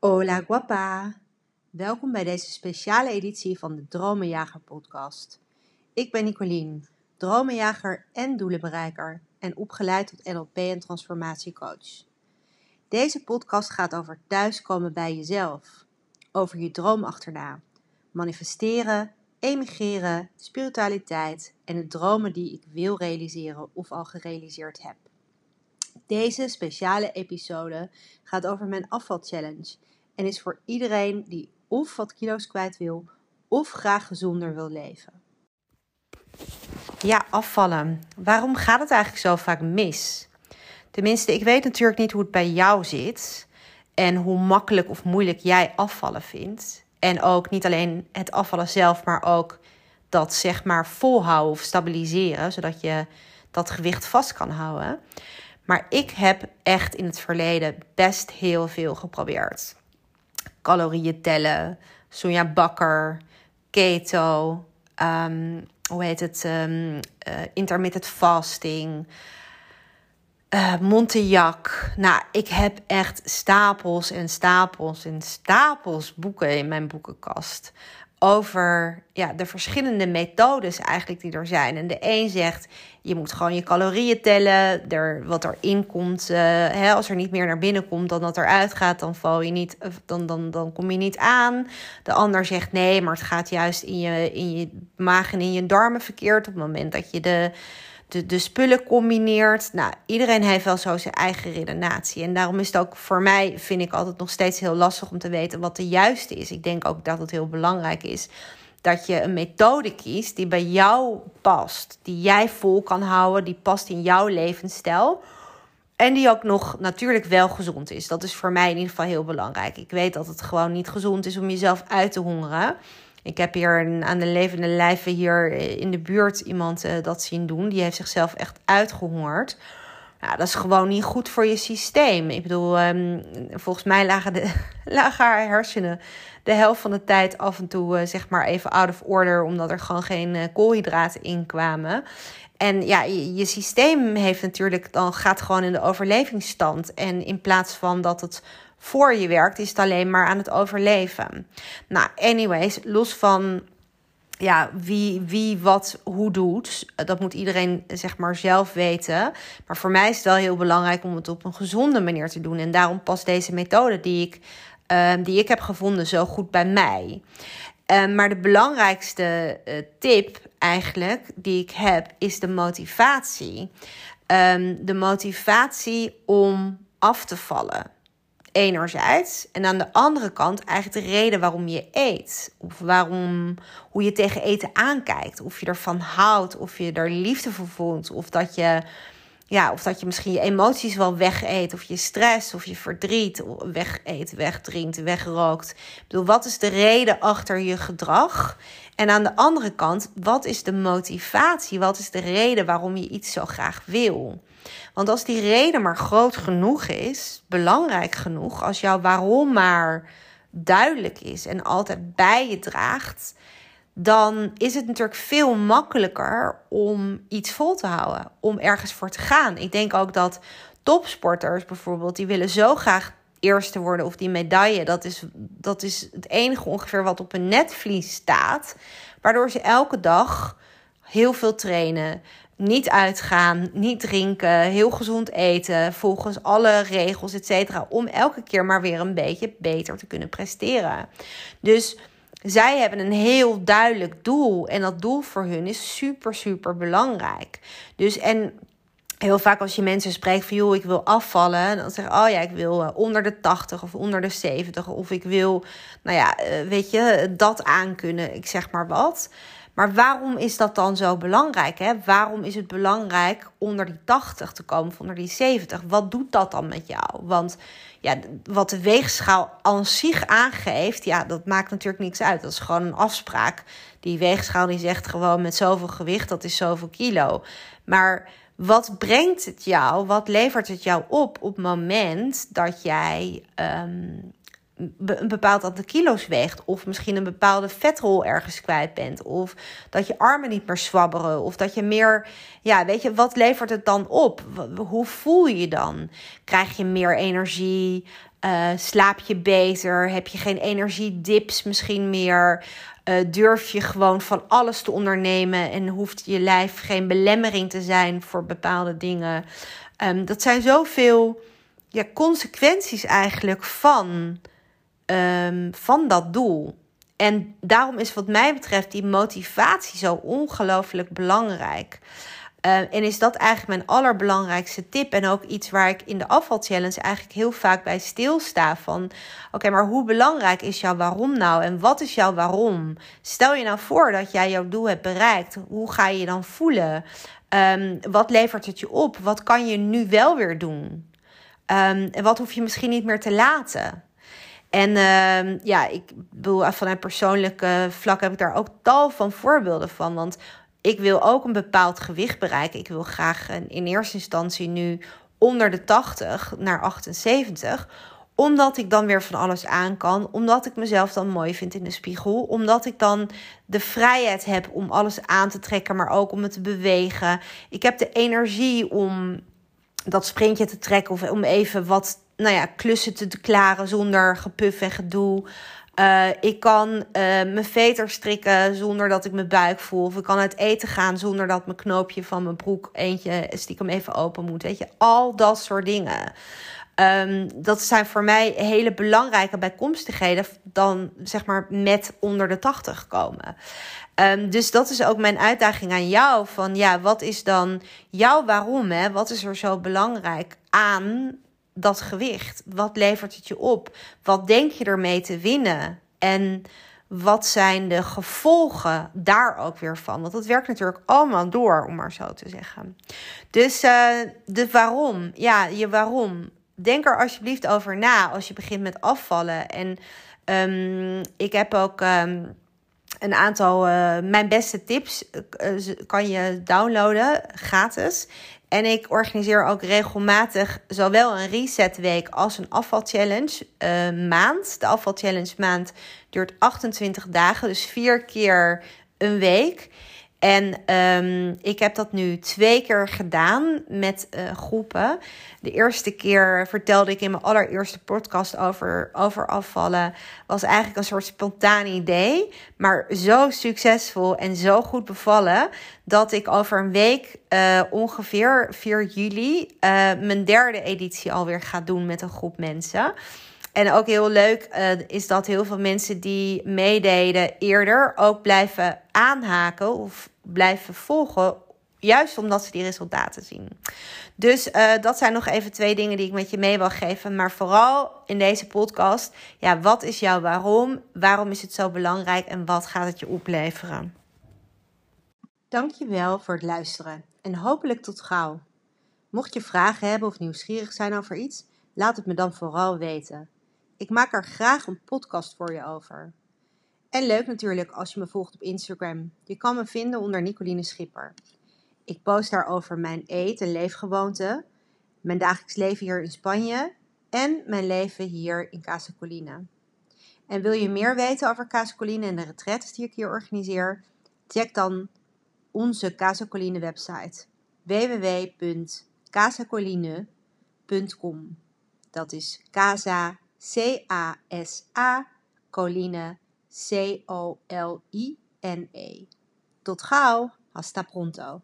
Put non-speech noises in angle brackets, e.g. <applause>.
Hola guapa! Welkom bij deze speciale editie van de Dromenjager podcast. Ik ben Nicolien, dromenjager en doelenbereiker en opgeleid tot NLP en transformatiecoach. Deze podcast gaat over thuiskomen bij jezelf, over je droom achterna, manifesteren, emigreren, spiritualiteit en de dromen die ik wil realiseren of al gerealiseerd heb. Deze speciale episode gaat over mijn afvalchallenge en is voor iedereen die of wat kilo's kwijt wil of graag gezonder wil leven. Ja, afvallen. Waarom gaat het eigenlijk zo vaak mis? Tenminste, ik weet natuurlijk niet hoe het bij jou zit en hoe makkelijk of moeilijk jij afvallen vindt. En ook niet alleen het afvallen zelf, maar ook dat zeg maar volhouden of stabiliseren, zodat je dat gewicht vast kan houden. Maar ik heb echt in het verleden best heel veel geprobeerd. Calorieën tellen, Sonja Bakker, keto, um, hoe heet het, um, uh, intermittent fasting, uh, Montejac. Nou, ik heb echt stapels en stapels en stapels boeken in mijn boekenkast over ja, de verschillende methodes eigenlijk die er zijn. En de een zegt, je moet gewoon je calorieën tellen, er, wat erin komt. Uh, hè, als er niet meer naar binnen komt dan dat eruit gaat, dan, val je niet, dan, dan, dan kom je niet aan. De ander zegt, nee, maar het gaat juist in je, in je maag en in je darmen verkeerd op het moment dat je de de, de spullen combineert. Nou, iedereen heeft wel zo zijn eigen redenatie. En daarom is het ook voor mij, vind ik altijd nog steeds heel lastig om te weten wat de juiste is. Ik denk ook dat het heel belangrijk is dat je een methode kiest die bij jou past. Die jij vol kan houden, die past in jouw levensstijl. En die ook nog natuurlijk wel gezond is. Dat is voor mij in ieder geval heel belangrijk. Ik weet dat het gewoon niet gezond is om jezelf uit te hongeren. Ik heb hier aan de levende lijve hier in de buurt iemand uh, dat zien doen. Die heeft zichzelf echt uitgehongerd. Nou, dat is gewoon niet goed voor je systeem. Ik bedoel, um, volgens mij lagen, de, <laughs> lagen haar hersenen de helft van de tijd af en toe uh, zeg maar even out of order, omdat er gewoon geen koolhydraten in kwamen. En ja, je, je, systeem heeft natuurlijk dan gaat gewoon in de overlevingsstand. En in plaats van dat het voor je werkt, is het alleen maar aan het overleven. Nou, anyways, los van ja, wie, wie wat hoe doet, dat moet iedereen zeg maar zelf weten. Maar voor mij is het wel heel belangrijk om het op een gezonde manier te doen. En daarom past deze methode die ik, uh, die ik heb gevonden zo goed bij mij. Uh, maar de belangrijkste uh, tip eigenlijk die ik heb is de motivatie. Um, de motivatie om af te vallen enerzijds. En aan de andere kant eigenlijk de reden waarom je eet. Of waarom, hoe je tegen eten aankijkt. Of je ervan houdt, of je er liefde voor voelt. Of dat je, ja, of dat je misschien je emoties wel wegeet. Of je stress, of je verdriet wegeet, wegdrinkt, wegrookt. Ik bedoel, wat is de reden achter je gedrag? En aan de andere kant, wat is de motivatie? Wat is de reden waarom je iets zo graag wil? Want als die reden maar groot genoeg is, belangrijk genoeg, als jouw waarom maar duidelijk is en altijd bij je draagt, dan is het natuurlijk veel makkelijker om iets vol te houden, om ergens voor te gaan. Ik denk ook dat topsporters bijvoorbeeld, die willen zo graag eerste worden of die medaille, dat is, dat is het enige ongeveer wat op een netvlies staat, waardoor ze elke dag heel veel trainen, niet uitgaan, niet drinken, heel gezond eten, volgens alle regels, et cetera, om elke keer maar weer een beetje beter te kunnen presteren. Dus zij hebben een heel duidelijk doel en dat doel voor hun is super, super belangrijk. Dus en heel vaak als je mensen spreekt van joh, ik wil afvallen, dan zeggen oh ja, ik wil eh, onder de 80 of onder de 70 of ik wil, nou ja, eh, weet je, dat aankunnen, ik zeg maar wat. Maar waarom is dat dan zo belangrijk? Hè? Waarom is het belangrijk onder die 80 te komen of onder die 70? Wat doet dat dan met jou? Want ja, wat de weegschaal aan zich aangeeft, ja, dat maakt natuurlijk niks uit. Dat is gewoon een afspraak. Die weegschaal die zegt gewoon met zoveel gewicht, dat is zoveel kilo. Maar wat brengt het jou? Wat levert het jou op op het moment dat jij um, een bepaald aantal kilo's weegt. Of misschien een bepaalde vetrol ergens kwijt bent. Of dat je armen niet meer zwabberen. Of dat je meer. Ja, weet je, wat levert het dan op? Hoe voel je je dan? Krijg je meer energie? Uh, slaap je beter? Heb je geen energiedips misschien meer? Uh, durf je gewoon van alles te ondernemen en hoeft je lijf geen belemmering te zijn voor bepaalde dingen? Um, dat zijn zoveel ja, consequenties eigenlijk van, um, van dat doel. En daarom is wat mij betreft die motivatie zo ongelooflijk belangrijk. Uh, en is dat eigenlijk mijn allerbelangrijkste tip. En ook iets waar ik in de afvalchallenge eigenlijk heel vaak bij stilsta. Van oké, maar hoe belangrijk is jouw waarom nou? En wat is jouw waarom? Stel je nou voor dat jij jouw doel hebt bereikt. Hoe ga je je dan voelen? Um, wat levert het je op? Wat kan je nu wel weer doen? Um, en wat hoef je misschien niet meer te laten? En uh, ja, ik bedoel, van een persoonlijke vlak heb ik daar ook tal van voorbeelden van. Want ik wil ook een bepaald gewicht bereiken. Ik wil graag in eerste instantie nu onder de 80 naar 78 omdat ik dan weer van alles aan kan. Omdat ik mezelf dan mooi vind in de spiegel. Omdat ik dan de vrijheid heb om alles aan te trekken, maar ook om het te bewegen. Ik heb de energie om dat sprintje te trekken of om even wat nou ja, klussen te klaren zonder gepuf en gedoe. Uh, ik kan uh, mijn veter strikken zonder dat ik mijn buik voel. Of ik kan uit eten gaan zonder dat mijn knoopje van mijn broek eentje stiekem even open moet. Weet je, al dat soort dingen. Um, dat zijn voor mij hele belangrijke bijkomstigheden dan zeg maar met onder de 80 komen. Um, dus dat is ook mijn uitdaging aan jou. Van ja, wat is dan jouw waarom? Hè? Wat is er zo belangrijk aan dat gewicht? Wat levert het je op? Wat denk je ermee te winnen? En wat zijn de gevolgen daar ook weer van? Want dat werkt natuurlijk allemaal door, om maar zo te zeggen. Dus uh, de waarom, ja, je waarom. Denk er alsjeblieft over na als je begint met afvallen. En um, ik heb ook. Um, een aantal uh, mijn beste tips uh, kan je downloaden gratis. En ik organiseer ook regelmatig zowel een reset week als een afvalchallenge uh, maand. De afvalchallenge maand duurt 28 dagen, dus vier keer een week. En um, ik heb dat nu twee keer gedaan met uh, groepen. De eerste keer vertelde ik in mijn allereerste podcast over, over afvallen. Was eigenlijk een soort spontaan idee. Maar zo succesvol en zo goed bevallen. Dat ik over een week, uh, ongeveer 4 juli, uh, mijn derde editie alweer ga doen met een groep mensen. En ook heel leuk uh, is dat heel veel mensen die meededen eerder ook blijven aanhaken of blijven volgen. Juist omdat ze die resultaten zien. Dus uh, dat zijn nog even twee dingen die ik met je mee wil geven. Maar vooral in deze podcast. Ja, wat is jouw waarom? Waarom is het zo belangrijk en wat gaat het je opleveren? Dankjewel voor het luisteren en hopelijk tot gauw. Mocht je vragen hebben of nieuwsgierig zijn over iets, laat het me dan vooral weten. Ik maak er graag een podcast voor je over. En leuk natuurlijk als je me volgt op Instagram. Je kan me vinden onder Nicoline Schipper. Ik post daarover mijn eet- en leefgewoonten, mijn dagelijks leven hier in Spanje en mijn leven hier in Casa Colina. En wil je meer weten over Casa Colina en de retreats die ik hier organiseer? Check dan onze Casa Colina website www.casacoline.com. Dat is Casa C-A-S-A, Coline, C-O-L-I-N-E. Tot gauw, hasta pronto.